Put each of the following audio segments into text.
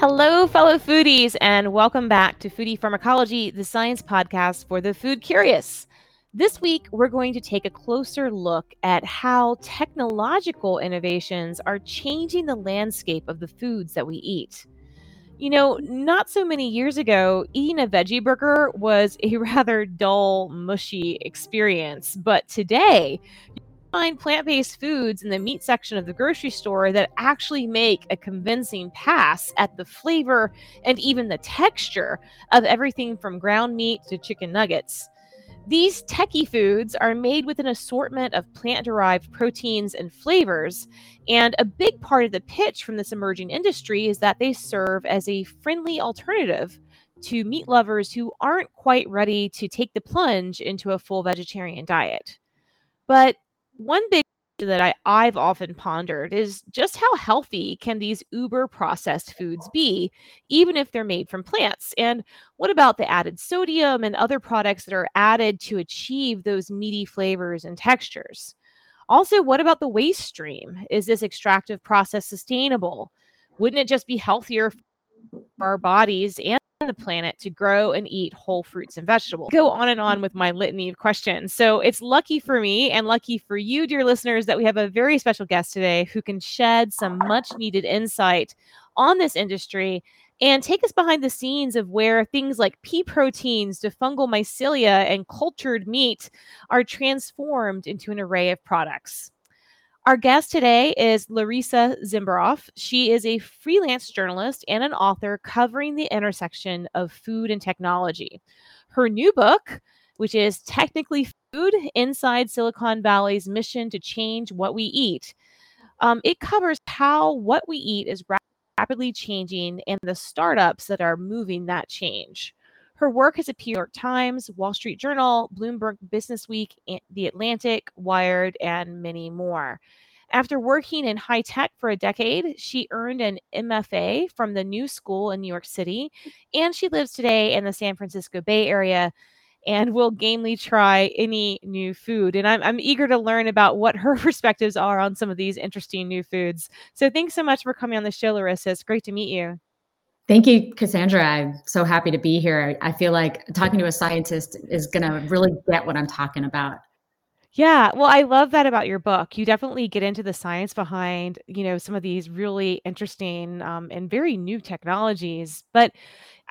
Hello, fellow foodies, and welcome back to Foodie Pharmacology, the science podcast for the food curious. This week, we're going to take a closer look at how technological innovations are changing the landscape of the foods that we eat. You know, not so many years ago, eating a veggie burger was a rather dull, mushy experience. But today, find plant based foods in the meat section of the grocery store that actually make a convincing pass at the flavor and even the texture of everything from ground meat to chicken nuggets. These techie foods are made with an assortment of plant derived proteins and flavors. And a big part of the pitch from this emerging industry is that they serve as a friendly alternative to meat lovers who aren't quite ready to take the plunge into a full vegetarian diet. But one big that I, I've often pondered is just how healthy can these uber processed foods be, even if they're made from plants? And what about the added sodium and other products that are added to achieve those meaty flavors and textures? Also, what about the waste stream? Is this extractive process sustainable? Wouldn't it just be healthier for our bodies and the planet to grow and eat whole fruits and vegetables. Go on and on with my litany of questions. So it's lucky for me and lucky for you, dear listeners, that we have a very special guest today who can shed some much needed insight on this industry and take us behind the scenes of where things like pea proteins to fungal mycelia and cultured meat are transformed into an array of products. Our guest today is Larissa Zimberoff. She is a freelance journalist and an author covering the intersection of food and technology. Her new book, which is Technically Food Inside Silicon Valley's Mission to Change What We Eat, um, it covers how what we eat is rapidly changing and the startups that are moving that change. Her work has appeared in New York Times, Wall Street Journal, Bloomberg Business Week, The Atlantic, Wired, and many more. After working in high tech for a decade, she earned an MFA from the New School in New York City, and she lives today in the San Francisco Bay Area and will gamely try any new food. And I'm, I'm eager to learn about what her perspectives are on some of these interesting new foods. So thanks so much for coming on the show, Larissa. It's great to meet you. Thank you, Cassandra. I'm so happy to be here. I feel like talking to a scientist is going to really get what I'm talking about. Yeah, well, I love that about your book. You definitely get into the science behind, you know, some of these really interesting um, and very new technologies. But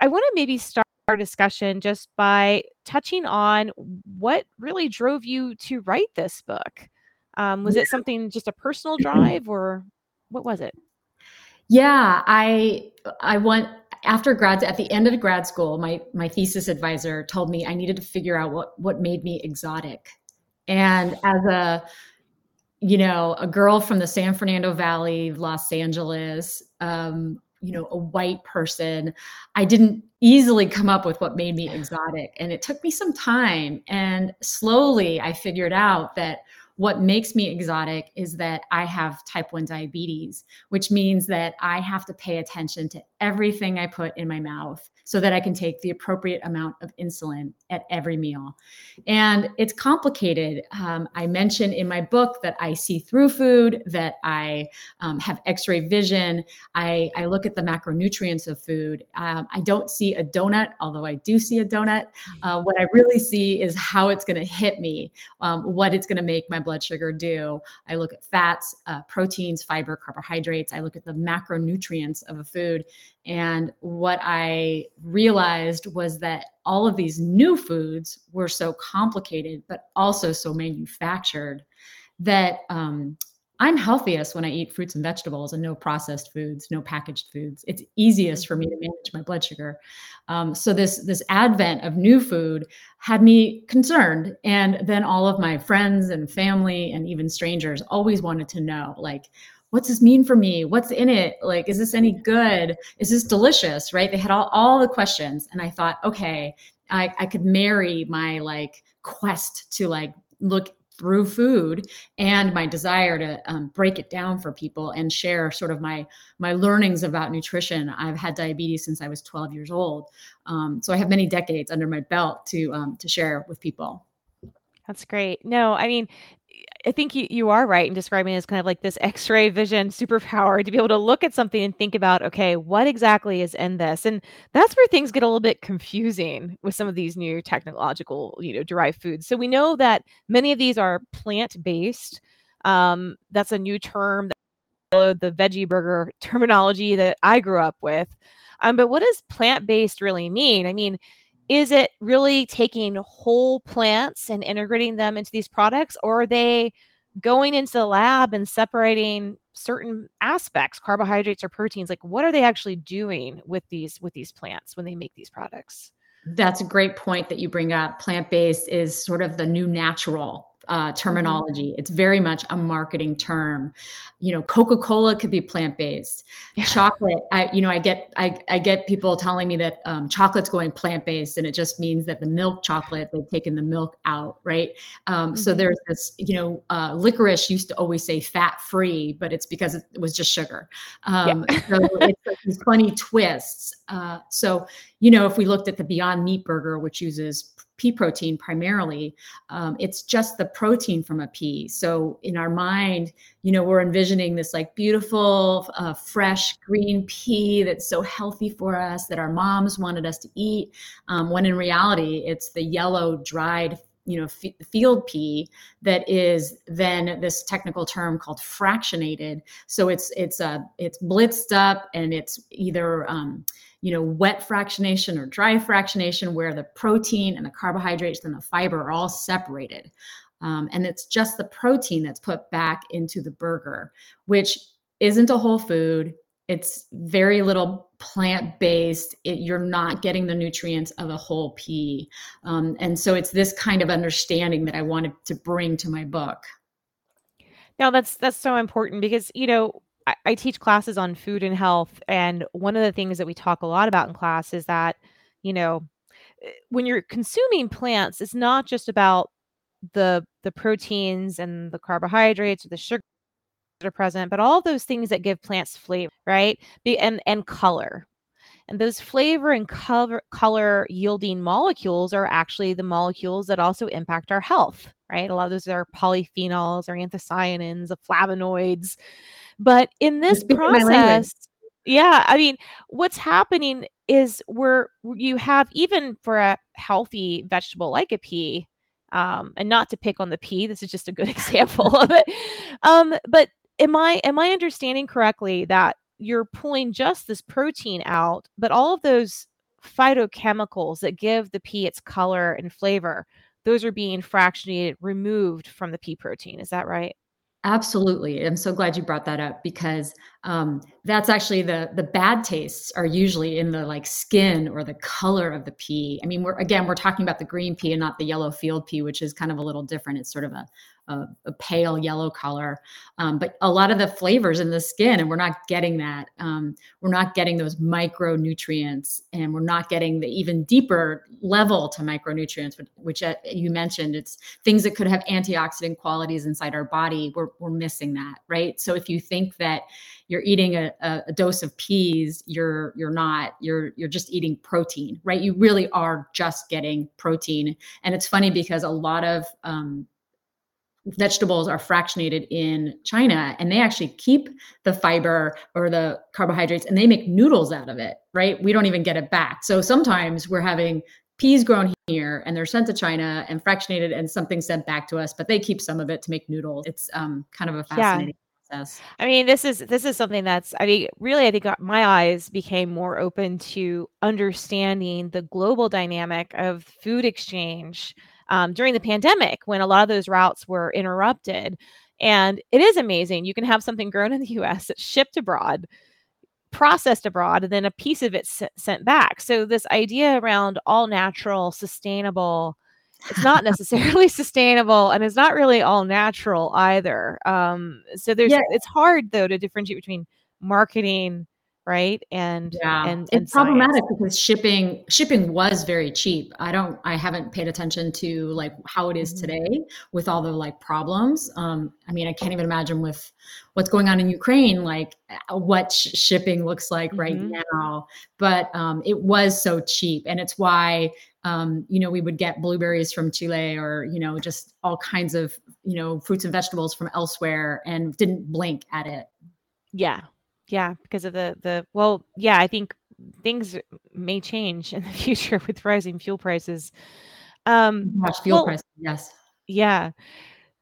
I want to maybe start our discussion just by touching on what really drove you to write this book. Um, was it something just a personal drive, or what was it? Yeah, I I went after grad at the end of grad school, my my thesis advisor told me I needed to figure out what what made me exotic. And as a you know, a girl from the San Fernando Valley, Los Angeles, um, you know, a white person, I didn't easily come up with what made me exotic. And it took me some time. And slowly I figured out that what makes me exotic is that I have type 1 diabetes, which means that I have to pay attention to everything I put in my mouth so that I can take the appropriate amount of insulin at every meal. And it's complicated. Um, I mention in my book that I see through food, that I um, have x ray vision. I, I, look at the macronutrients of food. Um, I don't see a donut, although I do see a donut. Uh, what I really see is how it's going to hit me, um, what it's going to make my blood sugar do. I look at fats, uh, proteins, fiber, carbohydrates. I look at the macronutrients of a food. And what I realized was that all of these new foods were so complicated, but also so manufactured that um, I'm healthiest when I eat fruits and vegetables and no processed foods, no packaged foods. It's easiest for me to manage my blood sugar. Um, so this this advent of new food had me concerned, and then all of my friends and family and even strangers always wanted to know, like, what's this mean for me? What's in it? Like, is this any good? Is this delicious? Right? They had all, all the questions. And I thought, okay, I, I could marry my like quest to like look through food and my desire to um, break it down for people and share sort of my my learnings about nutrition. I've had diabetes since i was 12 years old um, so i have many decades under my belt to um, to share with people. That's great. No i mean I think you, you are right in describing it as kind of like this X-ray vision superpower to be able to look at something and think about, okay, what exactly is in this? And that's where things get a little bit confusing with some of these new technological, you know, derived foods. So we know that many of these are plant-based. Um, that's a new term that the veggie burger terminology that I grew up with. Um, but what does plant-based really mean? I mean, is it really taking whole plants and integrating them into these products or are they going into the lab and separating certain aspects carbohydrates or proteins? Like what are they actually doing with these with these plants when they make these products? That's a great point that you bring up. Plant-based is sort of the new natural uh, mm-hmm. terminology. It's very much a marketing term. You know, Coca Cola could be plant based. Yeah. Chocolate, I you know, I get I, I get people telling me that um, chocolate's going plant based, and it just means that the milk chocolate they've taken the milk out, right? Um, mm-hmm. So there's this, you know, uh, licorice used to always say fat free, but it's because it was just sugar. Um, yeah. so it's like these funny twists. Uh, so you know, if we looked at the Beyond Meat burger, which uses pea protein primarily. Um, it's just the protein from a pea. So in our mind, you know, we're envisioning this like beautiful, uh, fresh green pea that's so healthy for us that our moms wanted us to eat. Um, when in reality, it's the yellow, dried you know f- field pea that is then this technical term called fractionated so it's it's uh it's blitzed up and it's either um, you know, wet fractionation or dry fractionation where the protein and the carbohydrates and the fiber are all separated. Um, and it's just the protein that's put back into the burger, which isn't a whole food. It's very little plant based. you're not getting the nutrients of a whole pea. Um, and so it's this kind of understanding that I wanted to bring to my book. Now that's that's so important because you know I, teach classes on food and health, and one of the things that we talk a lot about in class is that, you know, eh, when you're consuming plants, it's not just about the the proteins and the carbohydrates or the sugar that are present, but all those things that give plants flavor, right? And and color. And those flavor and color, color yielding molecules are actually the molecules that also impact our health, right? A lot of those are polyphenols or anthocyanins, the flavonoids. But in this process, yeah, I mean, what's happening is we're you have even for a healthy vegetable like a pea, um, and not to pick on the pea, this is just a good example of it. Um, but am I am I understanding correctly that you're pulling just this protein out, but all of those phytochemicals that give the pea its color and flavor, those are being fractionated, removed from the pea protein. Is that right? Absolutely. I'm so glad you brought that up because um, that's actually the the bad tastes are usually in the like skin or the color of the pea. I mean, we're again we're talking about the green pea and not the yellow field pea, which is kind of a little different. It's sort of a a, a pale yellow color, um, but a lot of the flavors in the skin, and we're not getting that. Um, we're not getting those micronutrients, and we're not getting the even deeper level to micronutrients, which, which uh, you mentioned. It's things that could have antioxidant qualities inside our body. We're we're missing that, right? So if you think that you're eating a, a, dose of peas you're you're not you're you're just eating protein right you really are just getting protein and it's funny because a lot of um, vegetables are fractionated in China and they actually keep the fiber or the carbohydrates and they make noodles out of it, right? We don't even get it back. So sometimes we're having peas grown here and they're sent to China and fractionated and something sent back to us, but they keep some of it to make noodles. It's um, kind of a fascinating yeah. process. I mean, this is this is something that's I mean, really I think my eyes became more open to understanding the global dynamic of food exchange um, during the pandemic when a lot of those routes were interrupted. And it is amazing. You can have something grown in the US that's shipped abroad, processed abroad, and then a piece of it sent back. So, this idea around all natural, sustainable, it's not necessarily sustainable and it's not really all natural either. Um, so, there's yeah. it's hard though to differentiate between marketing right? And yeah. and, it's and problematic science. because shipping shipping was very cheap. I don't i haven't paid attention to like how it is Mhm. today with all the like problems. Um i mean i can't even imagine with what's going on in ukraine like uh, what sh- shipping looks like right Mhm. now. But um it was so cheap and it's why um you know we would get blueberries from chile or you know just all kinds of you know fruits and vegetables from elsewhere and didn't blink at it. Yeah yeah because of the the well yeah i think things may change in the future with rising fuel prices um Gosh, fuel well, prices yes Yeah.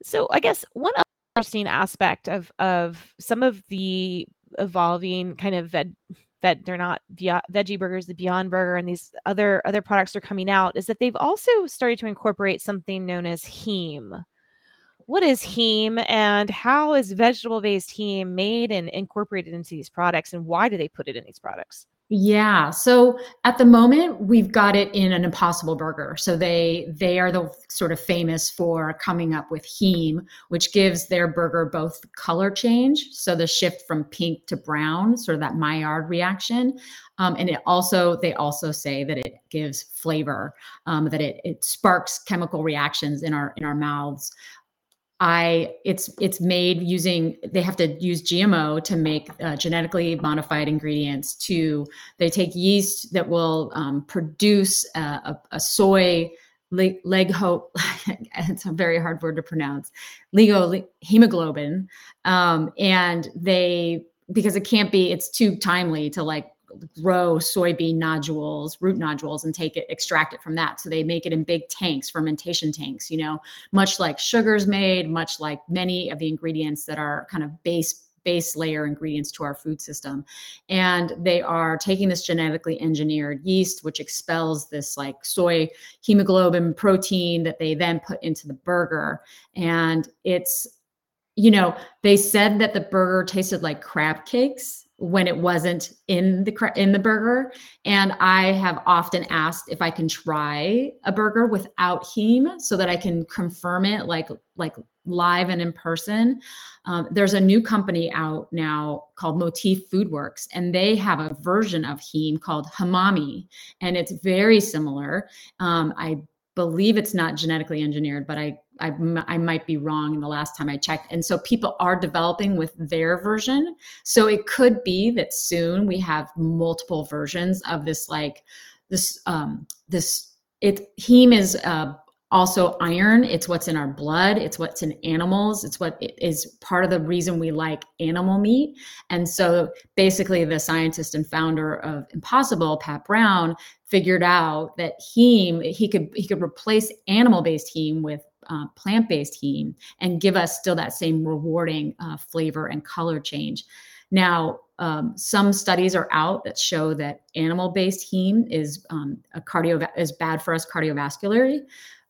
So I guess one other interesting aspect of of some of the evolving kind of veg that they're not veggie burgers, the Beyond Burger, and these other other products are coming out is that they've also started to incorporate something known as heme. What is heme and how is vegetable based heme made and incorporated into these products and why do they put it in these products? Yeah. So at the moment, we've got it in an Impossible Burger. So they they are the sort of famous for coming up with heme, which gives their burger both color change, so the shift from pink to brown, sort of that Maillard reaction, um, and it also they also say that it gives flavor, um, that it it sparks chemical reactions in our in our mouths. I it's it's made using they have to use GMO to make uh, genetically modified ingredients. To they take yeast that will um, produce a, a, a soy leg, leg hope. it's a very hard word to pronounce. Lego hemoglobin, um, and they because it can't be. It's too timely to like grow soybean nodules, root nodules, and take it, extract it from that. So they make it in big tanks, fermentation tanks, you know, much like sugar's made, much like many of the ingredients that are kind of base base layer ingredients to our food system. And they are taking this genetically engineered yeast, which expels this like soy hemoglobin protein that they then put into the burger. And it's, you know, they said that the burger tasted like crab cakes when it wasn't in the in the burger. And i have often asked if i can try a burger without heme so that i can confirm it like like live and in person. Um, there's a new company out now called motif foodworks and they have a version of heme called Hemami and it's very similar. Um, i believe it's not genetically engineered but i I, I might be wrong in the last time I checked. And so people are developing with their version. So it could be that soon we have multiple versions of this, like this, um, this, it, heme is, uh, also iron it's what's in our blood it's what's in animals it's what is part of the reason we like animal meat and so basically the scientist and founder of impossible pat brown figured out that heme he could he could replace animal based heme with uh, plant-based heme and give us still that same rewarding uh, flavor and color change. Now, um, some studies are out that show that animal-based heme is um, a cardio is bad for us cardiovascularly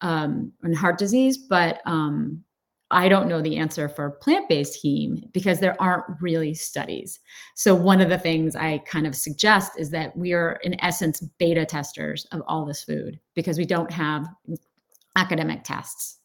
um, and heart disease, but um, I don't know the answer for plant-based heme because there aren't really studies. So one of the things I kind of suggest is that we are in essence beta testers of all this food because we don't have academic tests.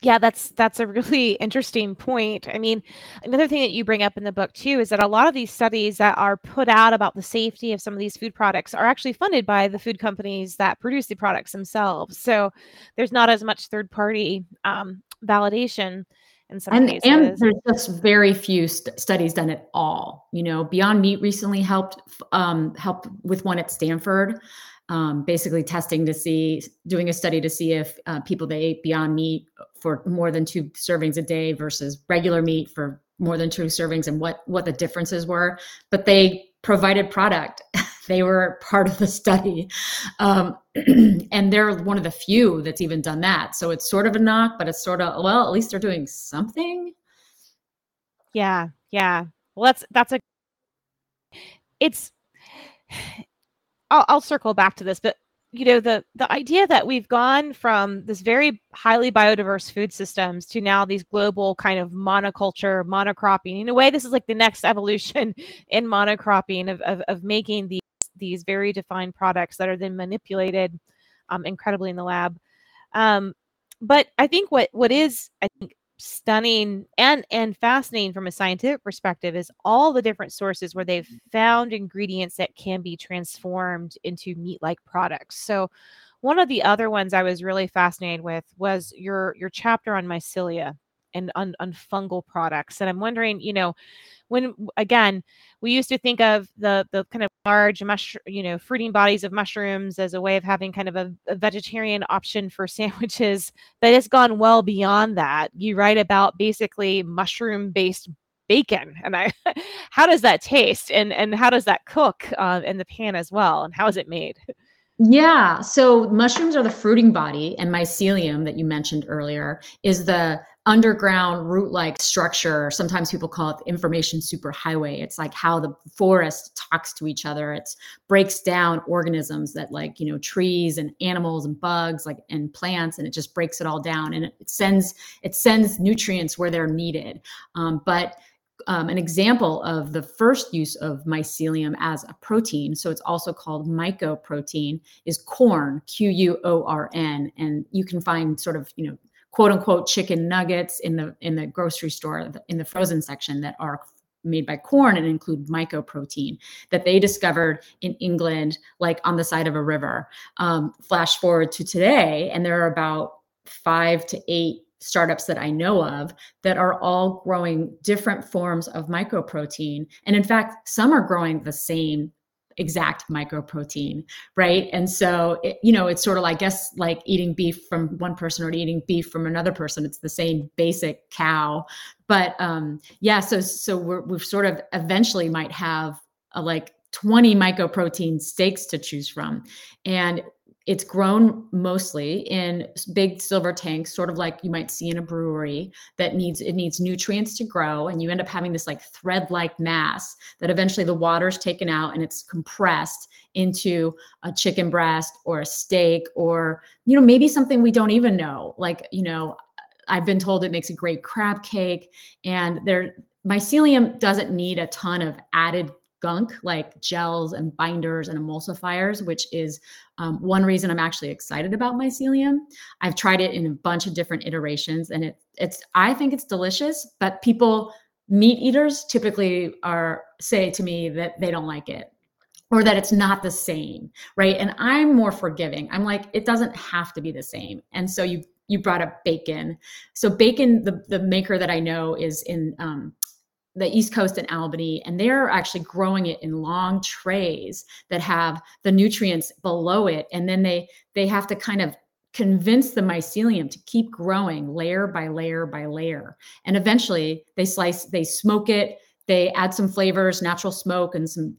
Yeah, that's that's a really interesting point. I mean, another thing that you bring up in the book too is that a lot of these studies that are put out about the safety of some of these food products are actually funded by the food companies that produce the products themselves. So there's not as much third party um, validation in some and, cases. And there's just very few st- studies done at all. You know, Beyond Meat recently helped um, help with one at Stanford um, basically testing to see, doing a study to see if uh, people that ate Beyond Meat for more than two servings a day versus regular meat for more than two servings and what what the differences were. But they provided product. they were part of the study, um, and they're one of the few that's even done that. So it's sort of a knock, but it's sort of well, at least they're doing something. Yeah, yeah. Well, that's that's a. It's I'll, I'll circle back to this, but you know the the idea that we've gone from this very highly biodiverse food systems to now these global kind of monoculture monocropping in a way this is like the next evolution in monocropping of, of, of making these these very defined products that are then manipulated um, incredibly in the lab. Um, but i think what what is i think stunning and and fascinating from a scientific perspective is all the different sources where they've mm-hmm. found ingredients that can be transformed into meat-like products. So one of the other ones I was really fascinated with was your your chapter on mycelia and on, on fungal products. And I'm wondering, you know, when again we used to think of the the kind of large mushroom you know fruiting bodies of mushrooms as a way of having kind of a, a, vegetarian option for sandwiches but it's gone well beyond that you write about basically mushroom based bacon and i how does that taste and and how does that cook uh, in the pan as well and how is it made yeah. So mushrooms are the fruiting body, and mycelium that you mentioned earlier is the underground root like structure. Sometimes people call it the information superhighway. It's like how the forest talks to each other. It breaks down organisms that, like, you know, trees and animals and bugs, like, and plants, and it just breaks it all down and it sends it sends nutrients where they're needed. Um, but um, an example of the first use of mycelium as a protein, so it's also called mycoprotein, is Quorn, Q U O R N, and you can find sort of you know quote unquote chicken nuggets in the in the grocery store in the frozen section that are made by Quorn and include mycoprotein that they discovered in England, like on the side of a river. Um, flash forward to today, and there are about five to eight startups that I know of that are all growing different forms of mycoprotein. And in fact, some are growing the same exact mycoprotein, right? And so, it, you know, it's sort of, I guess, like eating beef from one person or eating beef from another person. It's the same basic cow. But um, yeah, so so we're, we've sort of eventually might have a, like 20 mycoprotein steaks to choose from. And it's grown mostly in big silver tanks, sort of like you might see in a brewery that needs it needs nutrients to grow, and you end up having this like thread-like mass that eventually the water's taken out and it's compressed into a chicken breast or a steak or you know maybe something we don't even know. Like you know, I've been told it makes a great crab cake, and there mycelium doesn't need a ton of added gunk like gels and binders and emulsifiers, which is um, one reason I'm actually excited about mycelium. I've tried it in a bunch of different iterations, and it, it's I think it's delicious. But people, meat eaters, typically are say to me that they don't like it or that it's not the same, right? And I'm more forgiving. I'm like, it doesn't have to be the same. And so you you brought up bacon. So bacon, the the maker that I know is in um, the East Coast in Albany, and they're actually growing it in long trays that have the nutrients below it, and then they they have to kind of convince the mycelium to keep growing layer by layer by layer, and eventually they slice, they smoke it, they add some flavors, natural smoke, and some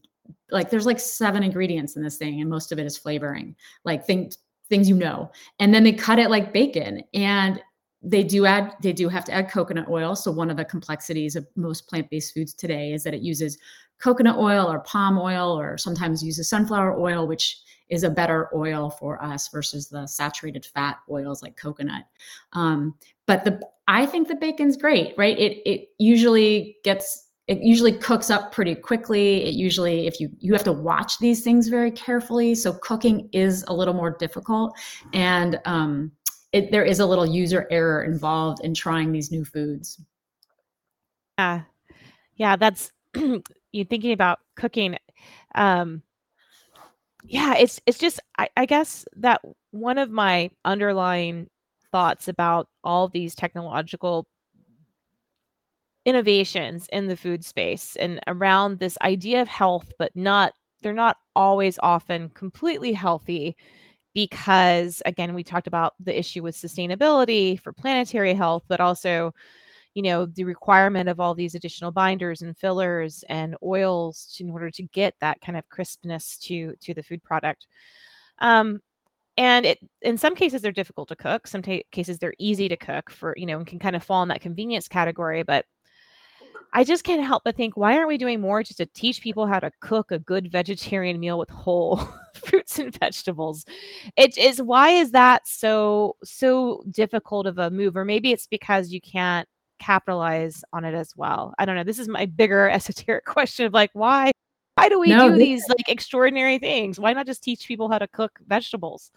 like there's like seven ingredients in this thing, and most of it is flavoring, like think things you know, and then they cut it like bacon, and they do add they do have to add coconut oil. So one of the complexities of most plant-based foods today is that it uses coconut oil or palm oil or sometimes uses sunflower oil which is a better oil for us versus the saturated fat oils like coconut. Um, but the i think the bacon's great right? It it usually gets it usually cooks up pretty quickly. It usually if you you have to watch these things very carefully. So cooking is a little more difficult. And um, it, there is a little user error involved in trying these new foods. Yeah, yeah, that's you thinking about cooking. Um, yeah, it's it's just I, I guess that one of my underlying thoughts about all these technological innovations in the food space and around this idea of health, but not they're not always often completely healthy because again we talked about the issue with sustainability for planetary health but also you know the requirement of all these additional binders and fillers and oils to, in order to get that kind of crispness to to the food product. Um and it in some cases they're difficult to cook. Some t- cases they're easy to cook for you know and can kind of fall in that convenience category but I just can't help but think, why aren't we doing more just to teach people how to cook a good vegetarian meal with whole fruits and vegetables? It is why is that so so difficult of a move? Or maybe it's because you can't capitalize on it as well. I don't know. This is my bigger esoteric question of like, why why do we no, do these like extraordinary things? Why not just teach people how to cook vegetables?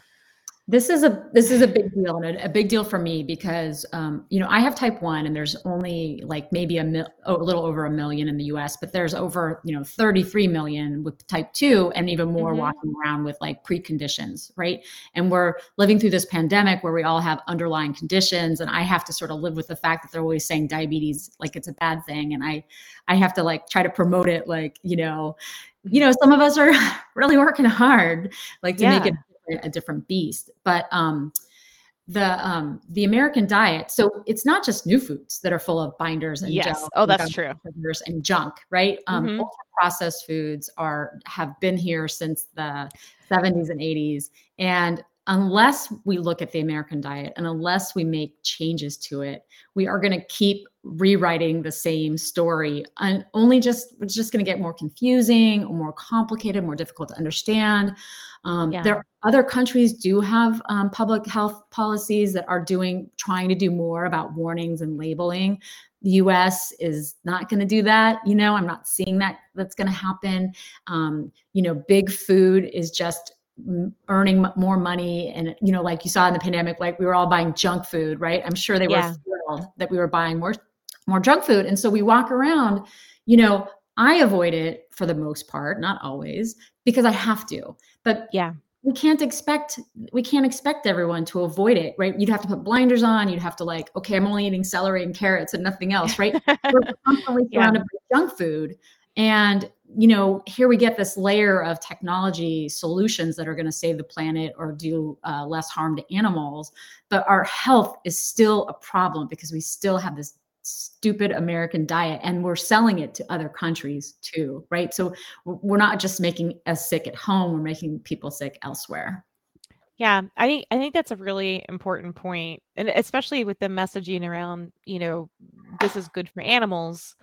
This is a this is a big deal and a, a big deal for me because um, you know I have type one and there's only like maybe a, mil, a little over a million in the U.S. but there's over you know 33 million with type two and even more mm-hmm. walking around with like preconditions, right? And we're living through this pandemic where we all have underlying conditions and I have to sort of live with the fact that they're always saying diabetes like it's a bad thing and I I have to like try to promote it like you know you know some of us are really working hard like to yeah. make it a different beast. But um, the um, the American diet, so it's not just new foods that are full of binders and yes. Oh, that's true. And junk, right? Um, mm-hmm. processed foods are have been here since the 70s and 80s, and unless we look at the American diet and unless we make changes to it, we are going to keep rewriting the same story and only just it's just going to get more confusing or more complicated more difficult to understand. Um, yeah. there other countries do have um, public health policies that are doing trying to do more about warnings and labeling. The us is not going to do that you know i'm not seeing that that's going to happen. Um, you know big food is just earning more money and you know like you saw in the pandemic like we were all buying junk food right? I'm sure they yeah. were thrilled that we were buying more more junk food. And so we walk around you know i avoid it for the most part not always because i have to. But yeah. we can't expect we can't expect everyone to avoid it right? You'd have to put blinders on you'd have to like okay i'm only eating celery and carrots and nothing else right? We're constantly surrounded yeah. by junk food and you know, here we get this layer of technology solutions that are going to save the planet or do uh, less harm to animals. But our health is still a problem because we still have this stupid American diet and we're selling it to other countries too, right? So we're not just making us sick at home, we're making people sick elsewhere. Yeah, I think I think that's a really important point, and especially with the messaging around, you know, this is good for animals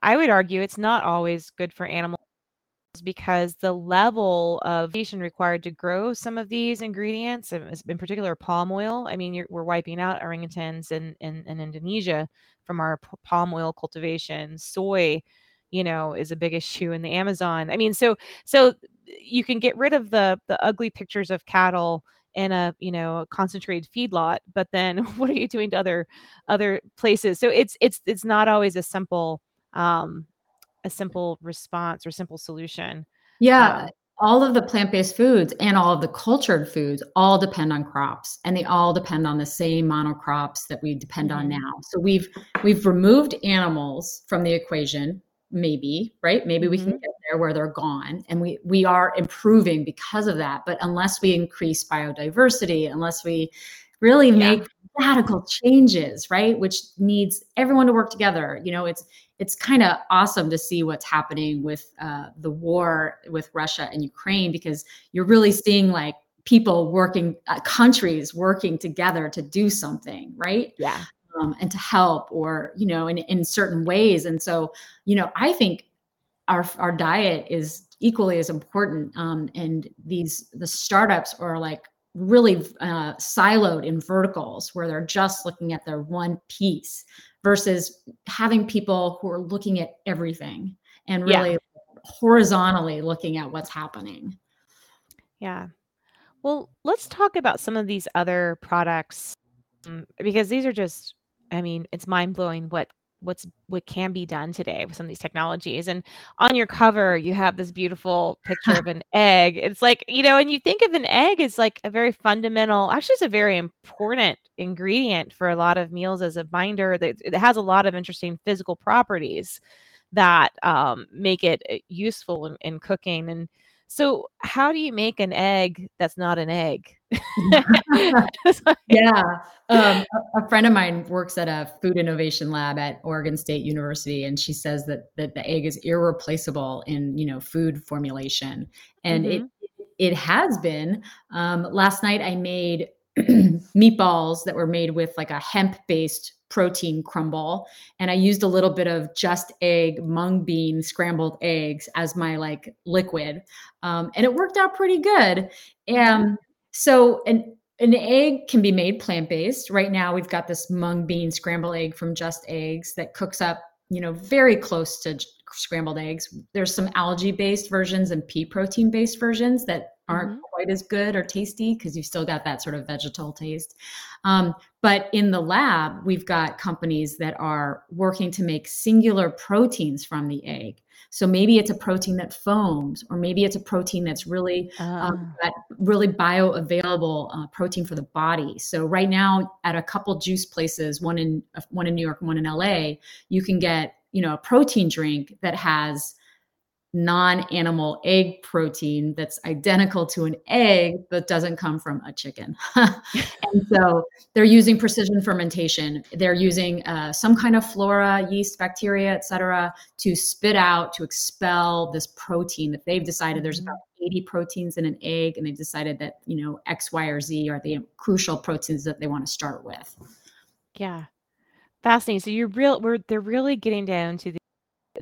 I would argue it's not always good for animals because the level of vegetation required to grow some of these ingredients, in particular palm oil. I mean, we're wiping out orangutans in, in, in Indonesia from our palm oil cultivation. Soy, you know, is a big issue in the Amazon. I mean, so so you can get rid of the the ugly pictures of cattle in a you know a concentrated feedlot, but then what are you doing to other other places? So it's it's it's not always a simple um, a simple response or simple solution. Yeah. Um, all of the plant-based foods and all of the cultured foods all depend on crops and they all depend on the same monocrops that we depend mm-hmm. on now so we've we've removed animals from the equation maybe right maybe mm-hmm. we can mm-hmm. get there where they're gone and we we are improving because of that but unless we increase biodiversity unless we really make radical changes right which needs everyone to work together you know it's it's kind of awesome to see what's happening with uh, the war with Russia and Ukraine because you're really seeing like people working, uh, countries working together to do something, right? Yeah. Um, and to help, or you know, in in certain ways. And so, you know, I think our our diet is equally as important. Um, and these the startups are like really uh, siloed in verticals where they're just looking at their one piece versus having people who are looking at everything and really yeah. horizontally looking at what's happening. Yeah. Well, let's talk about some of these other products um, because these are just, I mean, it's mind blowing what what's what can be done today with some of these technologies and on your cover you have this beautiful picture of an egg it's like you know and you think of an egg as like a very fundamental actually it's a very important ingredient for a lot of meals as a binder that it has a lot of interesting physical properties that um, make it uh, useful in, in cooking and so, how do you make an egg that's not an egg? yeah. Um, a, a, friend of mine works at a food innovation lab at Oregon State University, and she says that, that the egg is irreplaceable in you know food formulation, and mm-hmm. it it has been. Um, last night I made meatballs that were made with like a hemp based protein crumble and i used a little bit of just egg mung bean scrambled eggs as my like liquid um, and it worked out pretty good and so an, an egg can be made plant-based right now we've got this mung bean scramble egg from just eggs that cooks up you know very close to scrambled eggs there's some algae based versions and pea protein based versions that aren't mm-hmm. quite as good or tasty because you've still got that sort of vegetal taste. Um, but in the lab, we've got companies that are working to make singular proteins from the egg. So maybe it's a protein that foams, or maybe it's a protein that's really uh. um, ah. that really bioavailable uh, protein for the body. So right now, at a couple juice places, one in uh, one in New York, one in LA, you can get you know a protein drink that has non-animal egg protein that's identical to an egg but doesn't come from a chicken. And so they're using precision fermentation. They're using uh, some kind of flora yeast bacteria etc to spit out to expel this protein that they've decided there's mm-hmm. about 80 proteins in an egg and they've decided that you know x y or z are the crucial proteins that they want to start with. Yeah. Fascinating. So you're real we're they're really getting down to the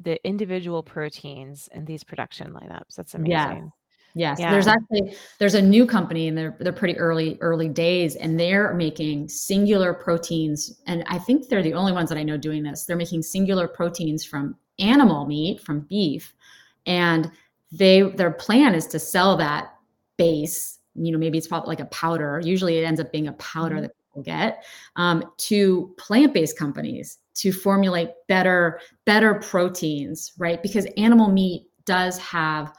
the individual proteins in these production lineups. That's amazing. Yeah. Yes, yeah. there's actually there's a new company and they're they're pretty early early days and they're making singular proteins and I think they're the only ones that I know doing this. They're making singular proteins from animal meat from beef and they their plan is to sell that base, you know, maybe it's probably like a powder. Usually it ends up being a powder mm-hmm. that people get um, to plant-based companies to formulate better better proteins right? Because animal meat does have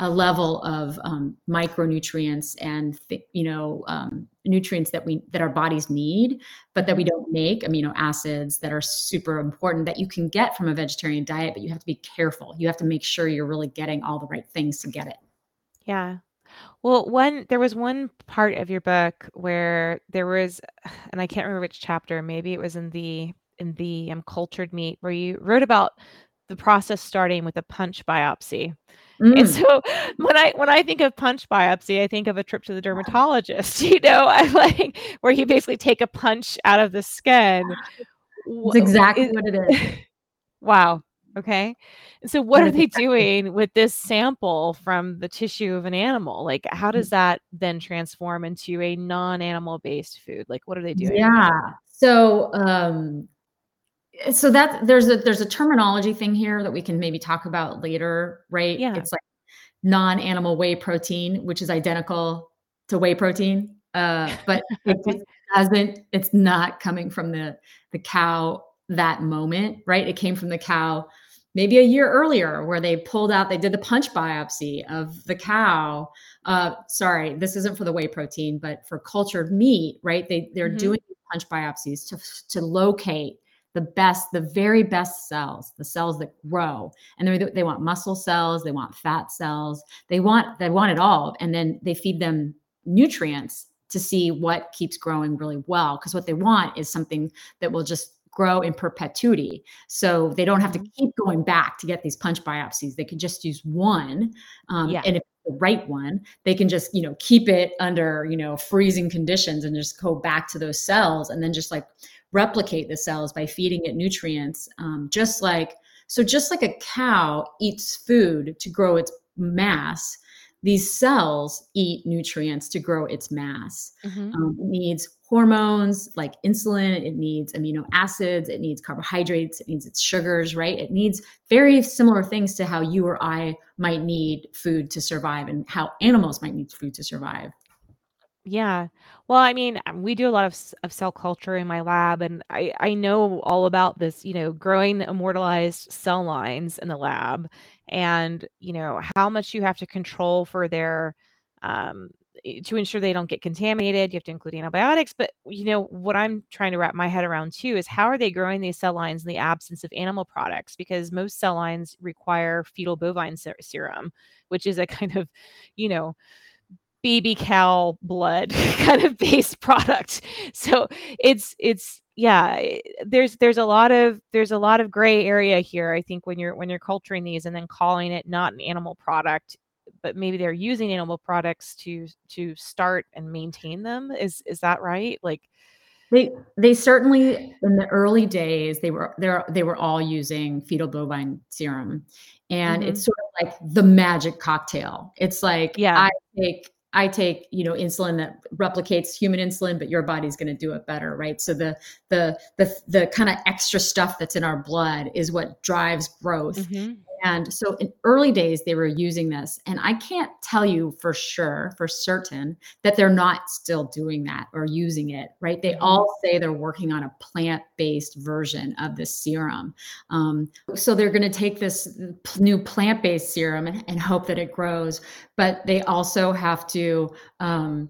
a level of um, micronutrients and you know um, nutrients that we that our bodies need but that we don't make amino acids that are super important that you can get from a vegetarian diet but you have to be careful. You have to make sure you're really getting all the right things to get it. Yeah. Well one there was one part of your book where there was and i can't remember which chapter maybe it was in the in the um, cultured meat where you wrote about the process starting with a punch biopsy. Mm. And so when I when I think of punch biopsy, I think of a trip to the dermatologist, you know, I like where you basically take a punch out of the skin. That's exactly what it is. wow. Okay. So what are they doing with this sample from the tissue of an animal? Like how does that then transform into a non-animal based food? Like what are they doing? Yeah. So um so that there's a there's a terminology thing here that we can maybe talk about later, right? Yeah. It's like non-animal whey protein, which is identical to whey protein, uh, but it doesn't. It's not coming from the the cow that moment, right? It came from the cow maybe a year earlier where they pulled out they did the punch biopsy of the cow uh, sorry this isn't for the whey protein but for cultured meat right they they're mm-hmm. doing punch biopsies to to locate the best, the very best cells, the cells that grow. And they, they want muscle cells, they want fat cells, they want they want it all. And then they feed them nutrients to see what keeps growing really well. Because what they want is something that will just grow in perpetuity. So they don't have to mm-hmm. keep going back to get these punch biopsies. They could just use one. Um, yeah. And if the right one, they can just, you know, keep it under, you know, freezing conditions and just go back to those cells and then just like replicate the cells by feeding it nutrients um, just like so just like a cow eats food to grow its mass these cells eat nutrients to grow its mass. Mm-hmm. um, it needs hormones like insulin it needs amino acids it needs carbohydrates it needs its sugars right? It needs very similar things to how you or i might need food to survive and how animals might need food to survive yeah. Well, I mean, um, we do a lot of, of cell culture in my lab, and I, I know all about this, you know, growing immortalized cell lines in the lab and, you know, how much you have to control for their, um, to ensure they don't get contaminated. You have to include antibiotics. But, you know, what I'm trying to wrap my head around too is how are they growing these cell lines in the absence of animal products? Because most cell lines require fetal bovine ser- serum, which is a kind of, you know, baby cow blood kind of base product. So it's it's yeah, there's there's a lot of there's a lot of gray area here. I think when you're when you're culturing these and then calling it not an animal product, but maybe they're using animal products to to start and maintain them. Is is that right? Like they they certainly in the early days they were they they were all using fetal bovine serum and mm-hmm. it's sort of like the magic cocktail it's like yeah i take I take, you know, insulin that replicates human insulin, but your body's going to do it better, right? So the the the the kind of extra stuff that's in our blood is what drives growth. Mm-hmm. And so in early days, they were using this. And I can't tell you for sure, for certain, that they're not still doing that or using it, right? They mm-hmm. all say they're working on a plant based version of this serum. Um, so they're going to take this new plant based serum and, and, hope that it grows. But they also have to um,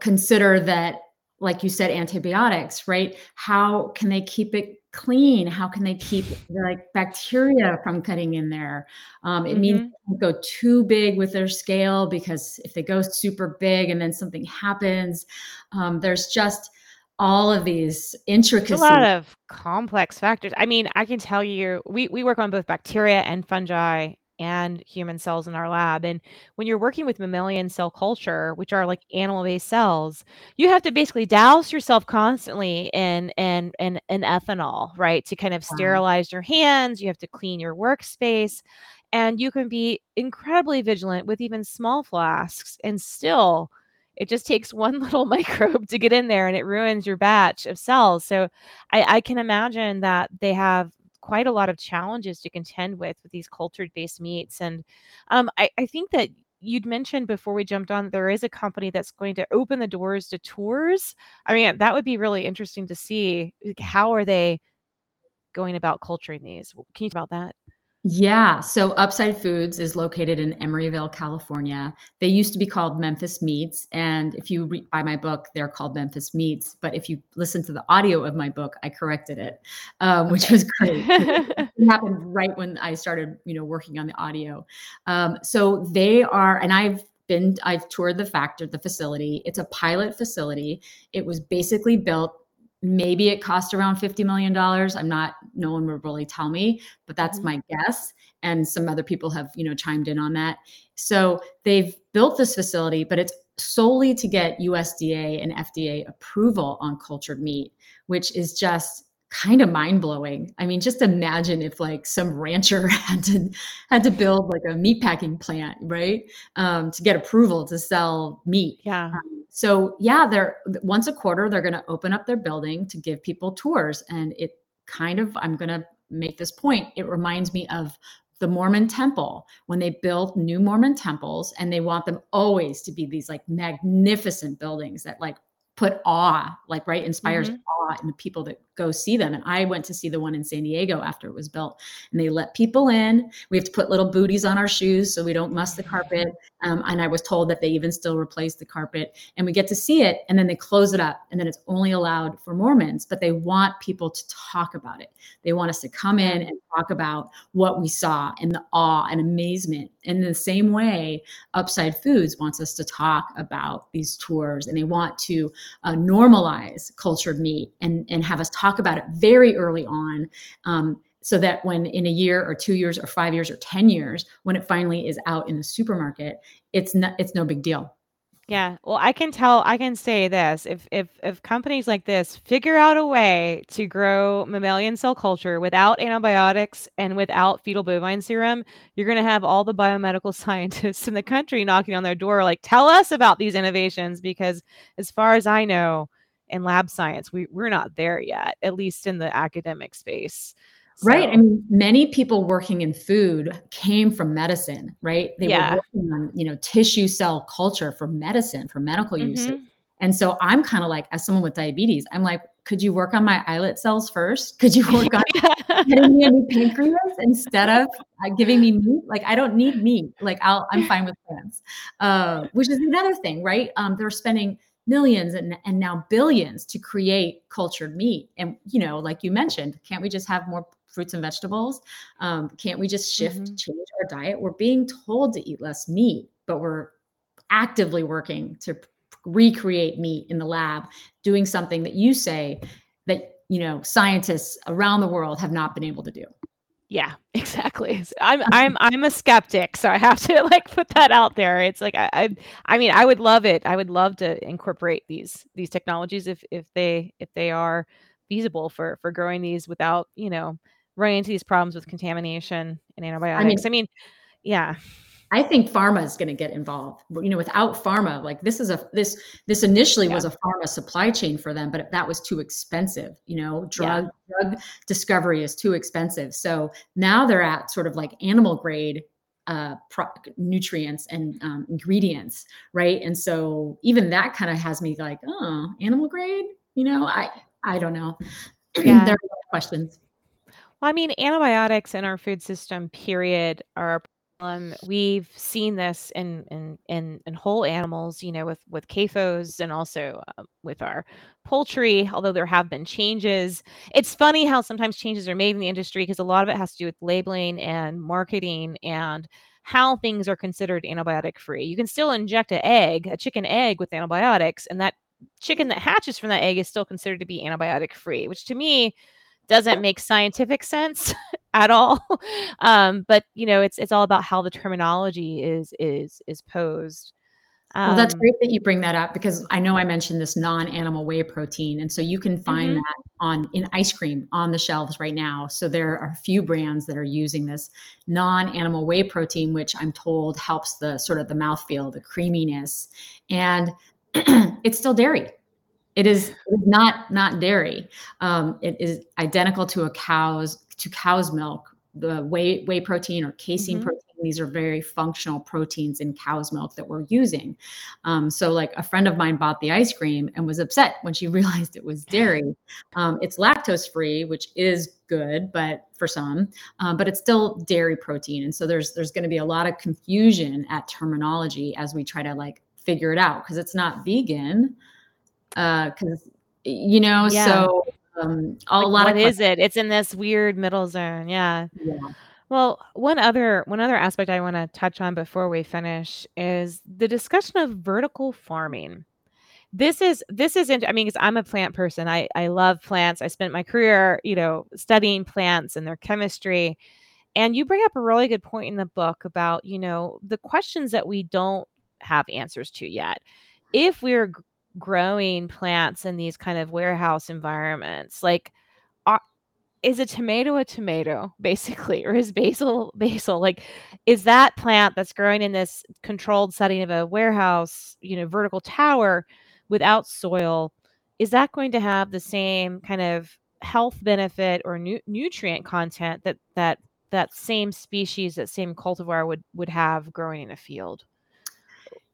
consider that like you said antibiotics right how can they keep it clean how can they keep like bacteria from cutting in there um, it mm-hmm. means go too big with their scale because if they go super big and then something happens um, there's just all of these intricacies. a lot of complex factors. I mean, I can tell you, we we work on both bacteria and fungi and human cells in our lab. And when you're working with mammalian cell culture, which are like animal-based cells, you have to basically douse yourself constantly in in in, in ethanol, right? To kind of wow. sterilize your hands. You have to clean your workspace. And you can be incredibly vigilant with even small flasks and still it just takes one little microbe to get in there and it ruins your batch of cells. So I, I, can imagine that they have quite a lot of challenges to contend with with these cultured based meats. And um, I, I think that you'd mentioned before we jumped on there is a company that's going to open the doors to tours. I mean, that would be really interesting to see. How are they going about culturing these? Can you talk about that? Yeah. So Upside Foods is located in Emeryville, California. They used to be called Memphis Meats. And if you read buy my book, they're called Memphis Meats. But if you listen to the audio of my book, I corrected it, um, which was great. it happened right when I started, you know, working on the audio. Um, so they are, and I've been, I've toured the factor, the facility. It's a pilot facility. It was basically built maybe it cost around $50 million. I'm not, no one will really tell me, but that's mm-hmm. my guess. And some other people have, you know, chimed in on that. So they've built this facility, but it's solely to get USDA and FDA approval on cultured meat, which is just kind of mind blowing. I mean, just imagine if like some rancher had to had to build like a meat packing plant, right, um, to get approval to sell meat. Yeah. Um, so yeah, they're once a quarter they're going to open up their building to give people tours, and it kind of I'm going to make this point. It reminds me of the Mormon temple when they build new Mormon temples and they want them always to be these like magnificent buildings that like put awe, like right, inspires mm-hmm. awe in the people that go see them. And I went to see the one in San Diego after it was built, and they let people in. We have to put little booties on our shoes so we don't muss the carpet. Um, and I was told that they even still replace the carpet, and we get to see it, and then they close it up, and then it's only allowed for Mormons. But they want people to talk about it. They want us to come in and talk about what we saw and the awe and amazement. In the same way, Upside Foods wants us to talk about these tours, and they want to uh, normalize cultured meat and and have us talk about it very early on. Um, so that when in a year or two years or five years or 10 years, when it finally is out in the supermarket, it's not, it's no big deal. Yeah. Well, I can tell I can say this. If if if companies like this figure out a way to grow mammalian cell culture without antibiotics and without fetal bovine serum, you're going to have all the biomedical scientists in the country knocking on their door like tell us about these innovations because as far as I know, in lab science we, we're not there yet at least in the academic space so. Right. I mean, many people working in food came from medicine, right? They yeah. were working on, you know, tissue cell culture for medicine, for medical mm-hmm. use. And so I'm kind of like, as someone with diabetes, I'm like, could you work on my islet cells first? Could you work on getting me a new pancreas instead of uh, giving me meat? Like, I don't need meat. Like, I'll, I'm fine with plants, uh, which is another thing, right? Um, they're spending millions and, and now billions to create cultured meat. And, you know, like you mentioned, can't we just have more fruits and vegetables? Um, can't we just shift, mm-hmm. change our diet? We're being told to eat less meat, but we're actively working to recreate meat in the lab, doing something that you say that, you know, scientists around the world have not been able to do. Yeah, exactly. I'm I'm I'm a skeptic, so I have to like put that out there. It's like I, I I mean I would love it. I would love to incorporate these these technologies if if they if they are feasible for for growing these without you know running into these problems with contamination and antibiotics. I mean, I mean yeah. I think pharma is going to get involved. You know, without pharma, like this is a this this initially yeah. was a pharma supply chain for them, but that was too expensive. You know, drug yeah. drug discovery is too expensive. So now they're at sort of like animal grade uh, pro- nutrients and um, ingredients, right? And so even that kind of has me like, oh, animal grade. You know, I I don't know. Yeah. there are questions. Well, I mean, antibiotics in our food system, period, are um, we've seen this in, in in in whole animals, you know, with with CAFOs and also uh, with our poultry. Although there have been changes, it's funny how sometimes changes are made in the industry because a lot of it has to do with labeling and marketing and how things are considered antibiotic free. You can still inject an egg, a chicken egg, with antibiotics, and that chicken that hatches from that egg is still considered to be antibiotic free, which to me doesn't make scientific sense at all. Um, but you know, it's it's all about how the terminology is is is posed. Um, well, that's um, great that you bring that up because I know I mentioned this non-animal whey protein, and so you can find mm-hmm. that on in ice cream on the shelves right now. So there are a few brands that are using this non-animal whey protein, which I'm told helps the sort of the mouthfeel, the creaminess, and it's still dairy. It is not not dairy. Um, it is identical to a cow's to cow's milk. The whey whey protein or casein mm-hmm. protein. These are very functional proteins in cow's milk that we're using. Um, so, like a friend of mine bought the ice cream and was upset when she realized it was dairy. Um, it's lactose free, which is good, but for some, um, but it's still dairy protein. And so there's there's going to be a lot of confusion at terminology as we try to like figure it out because it's not vegan because uh, you know yeah. so um a like, lot what of is it? It's in this weird middle zone yeah. Yeah. Well one other one other aspect i want to touch on before we finish is the discussion of vertical farming. This is this isn't i mean because i'm a plant person. I i love plants. I spent my career you know studying plants and their chemistry. And you bring up a really good point in the book about you know the questions that we don't have answers to yet. If we're growing plants in these kind of warehouse environments like is a tomato a tomato basically or is basil basil? Like is that plant that's growing in this controlled setting of a warehouse you know vertical tower without soil is that going to have the same kind of health benefit or nu- nutrient content that that that same species that same cultivar would would have growing in a field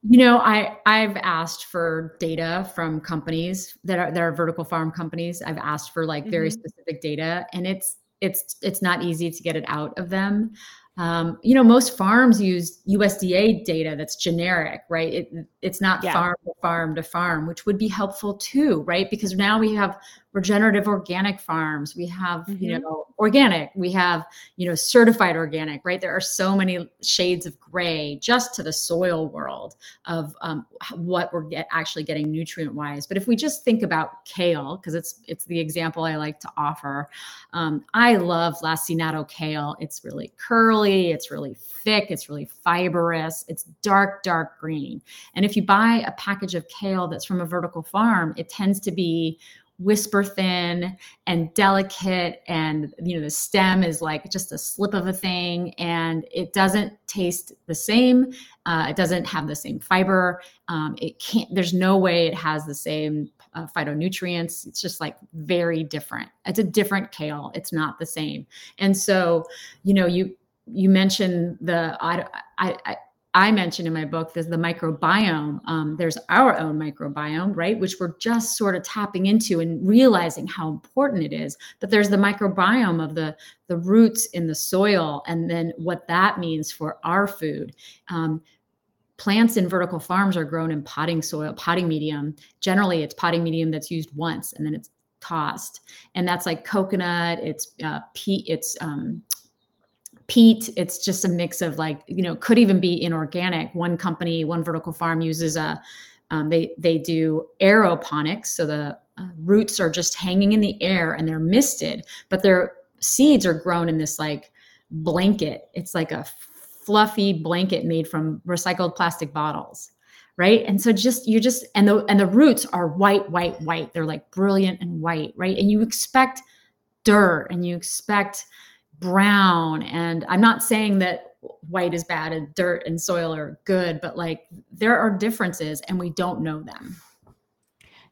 you know, I I've asked for data from companies that are that are vertical farm companies. I've asked for like very mm-hmm. specific data, and it's it's it's not easy to get it out of them. Um, you know, most farms use USDA data that's generic, right? It, it's not yeah. farm to farm to farm, which would be helpful too, right? Because now we have regenerative organic farms. We have mm-hmm. you know organic. We have you know certified organic right? There are so many shades of gray just to the soil world of um, what we're get, actually getting nutrient wise but if we just think about kale because it's it's the example i like to offer um, i love lacinato kale. It's really curly it's really thick it's really fibrous it's dark dark green. And if you buy a package of kale that's from a vertical farm it tends to be whisper thin and delicate and you know the stem is like just a slip of a thing and it doesn't taste the same uh, it doesn't have the same fiber um, it can't there's no way it has the same uh, phytonutrients it's just like very different. It's a different kale it's not the same. And so you know you you mentioned the I, I, I mentioned in my book, there's the microbiome. Um, there's our own microbiome, right? Which we're just sort of tapping into and realizing how important it is. But there's the microbiome of the, the roots in the soil and then what that means for our food. Um, plants in vertical farms are grown in potting soil, potting medium. Generally, it's potting medium that's used once and then it's tossed. And that's like coconut, it's uh, peat, it's um, peat it's just a mix of like you know could even be inorganic. One company one vertical farm uses a um, they they do aeroponics so the uh, roots are just hanging in the air and they're misted but their seeds are grown in this like blanket. It's like a fluffy blanket made from recycled plastic bottles right? And so just you're just and the and the roots are white white white. They're like brilliant and white right? And you expect dirt and you expect brown and i'm not saying that white is bad and dirt and soil are good, but like there are differences and we don't know them.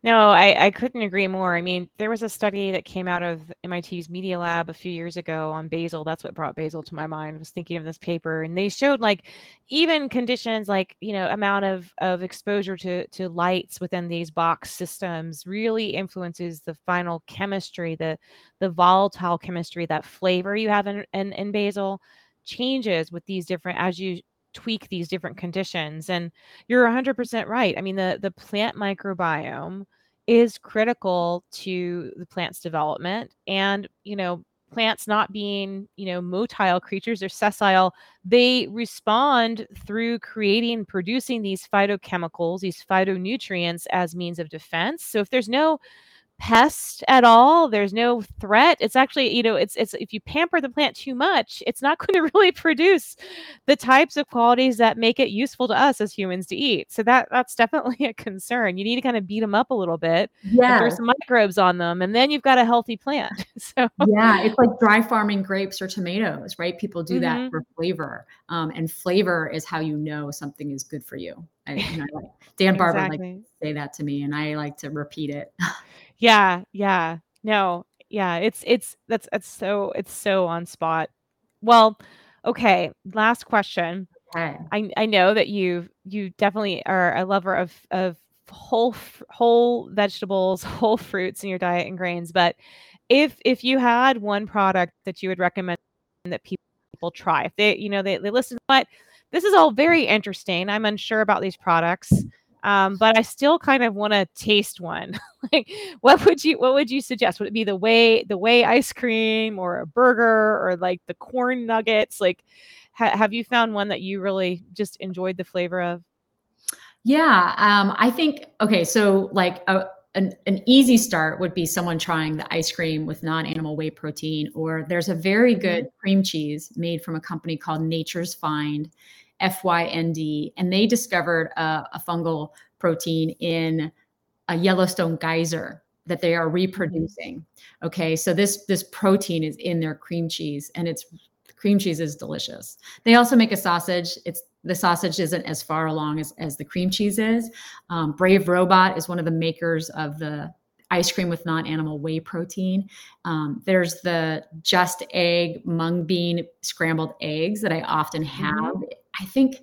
No, I, I couldn't agree more. I mean, there was a study that came out of MIT's Media Lab a few years ago on basil. That's what brought basil to my mind. I was thinking of this paper, and they showed like even conditions like you know amount of of exposure to to lights within these box systems really influences the final chemistry, the the volatile chemistry, that flavor you have in in, in basil changes with these different as you tweak these different conditions and you're 100% right i mean the the plant microbiome is critical to the plant's development and you know plants not being you know motile creatures or sessile they respond through creating producing these phytochemicals these phytonutrients as means of defense. So if there's no pest at all there's no threat it's actually you know it's it's if you pamper the plant too much it's not going to really produce the types of qualities that make it useful to us as humans to eat so that that's definitely a concern you need to kind of beat them up a little bit yeah there's some microbes on them and then you've got a healthy plant so yeah it's like dry farming grapes or tomatoes right people do mm-hmm. that for flavor um, and flavor is how you know something is good for you I, you know, Dan Barber exactly. like say that to me, and I like to repeat it. Yeah, yeah. No, yeah, it's it's that's that's so it's so on spot. Well, okay, last question. Okay. I I know that you you definitely are a lover of of whole whole vegetables, whole fruits in your diet and grains, but if if you had one product that you would recommend that people try, if they you know they they listen, but this is all very interesting. I'm unsure about these products um, but I still kind of want to taste one. like, what would you what would you suggest? Would it be the whey the whey ice cream or a burger or like the Quorn nuggets? Like, ha- have you found one that you really just enjoyed the flavor of? Yeah, um, I think okay. So like a, an, an easy start would be someone trying the ice cream with non-animal whey protein, or there's a very good mm-hmm. cream cheese made from a company called Nature's Fynd FYND, and they discovered a, a fungal protein in a Yellowstone geyser that they are reproducing. Okay, so this this protein is in their cream cheese, and it's cream cheese is delicious. They also make a sausage. It's the sausage isn't as far along as, as the cream cheese is. Um, Brave Robot is one of the makers of the ice cream with non-animal whey protein. Um, there's the just egg mung bean scrambled eggs that I often mm-hmm. have. Mm-hmm. I think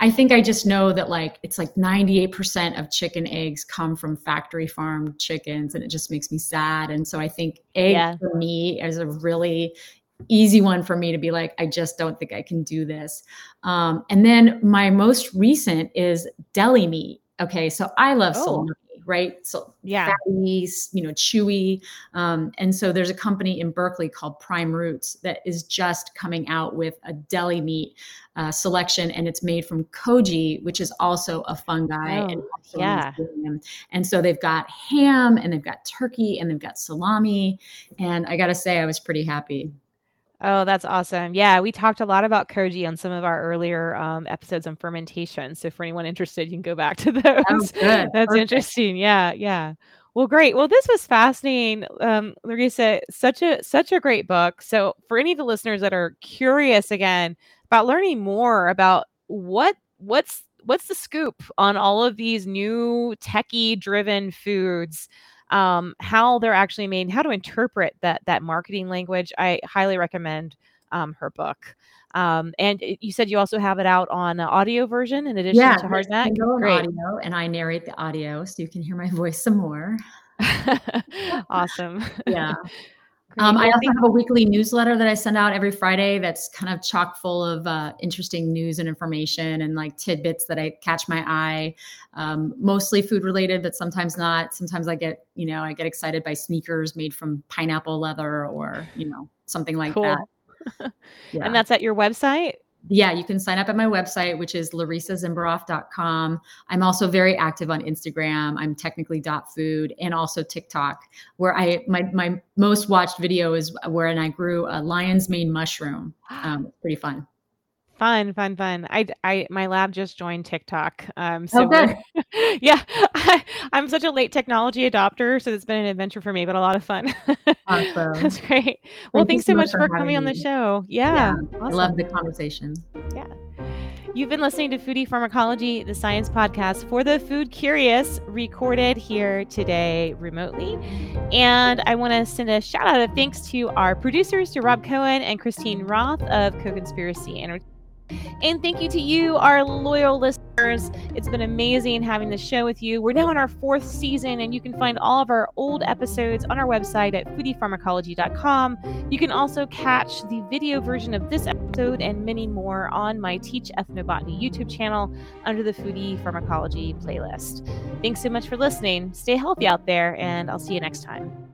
I think I just know that like it's like 98% of chicken eggs come from factory farmed chickens and it just makes me sad. And so I think egg yeah. for me is a really easy one for me to be like, I just don't think I can do this. Um, and then my most recent is deli meat. Okay, so I love oh. Right? So yeah, fatty, you know, chewy. Um, and so there's a company in Berkeley called Prime Roots that is just coming out with a deli meat uh, selection, and it's made from koji, which is also a fungi. Oh, and yeah. And so they've got ham, and they've got turkey, and they've got salami. And I got to say, I was pretty happy. Oh, that's awesome. Yeah, we talked a lot about koji on some of our earlier um, episodes on fermentation. So for anyone interested, you can go back to those. that's Perfect. interesting. Yeah, yeah. Well, great. Well, this was fascinating, um, Larissa. Such a such a great book. So for any of the listeners that are curious again about learning more about what what's what's the scoop on all of these new techie driven foods um, how they're actually made, how to interpret that that marketing language. I highly recommend um, her book. Um, and you said you also have it out on audio version in addition yeah, to hardback. Great. Audio, and I narrate the audio so you can hear my voice some more. awesome. Yeah. Um, I also have a weekly newsletter that I send out every Friday that's kind of chock full of uh, interesting news and information and like tidbits that I catch my eye. Um, mostly food related, but sometimes not. Sometimes I get, you know, I get excited by sneakers made from pineapple leather or, you know, something like cool. that. Yeah. and that's at your website? Yeah, you can sign up at my website, which is larissazimberoff.com. I'm also very active on Instagram. I'm technically dot food and also TikTok, where I my my most watched video is where and I grew a lion's mane mushroom. Um, pretty fun. Fun, fun, fun. I, I, my lab just joined TikTok. Um, so Oh, yeah, I, I'm such a late technology adopter, so it's been an adventure for me, but a lot of fun. Awesome. That's great. Well, Thank thanks so so much for for coming having on the show. Yeah, I awesome. love the conversation. You've been listening to Foodie Pharmacology, the science podcast for the food curious, recorded here today remotely. And I want to send a shout out of thanks to our producers, to Rob Cohen and Christine Roth of Co-Conspiracy Entertainment. And thank you to you, our loyal listeners. It's been amazing having this show with you. We're now in our fourth season, and you can find all of our old episodes on our website at foodiepharmacology.com. You can also catch the video version of this episode and many more on my Teach Ethnobotany YouTube channel under the Foodie Pharmacology playlist. Thanks so much for listening. Stay healthy out there, and I'll see you next time.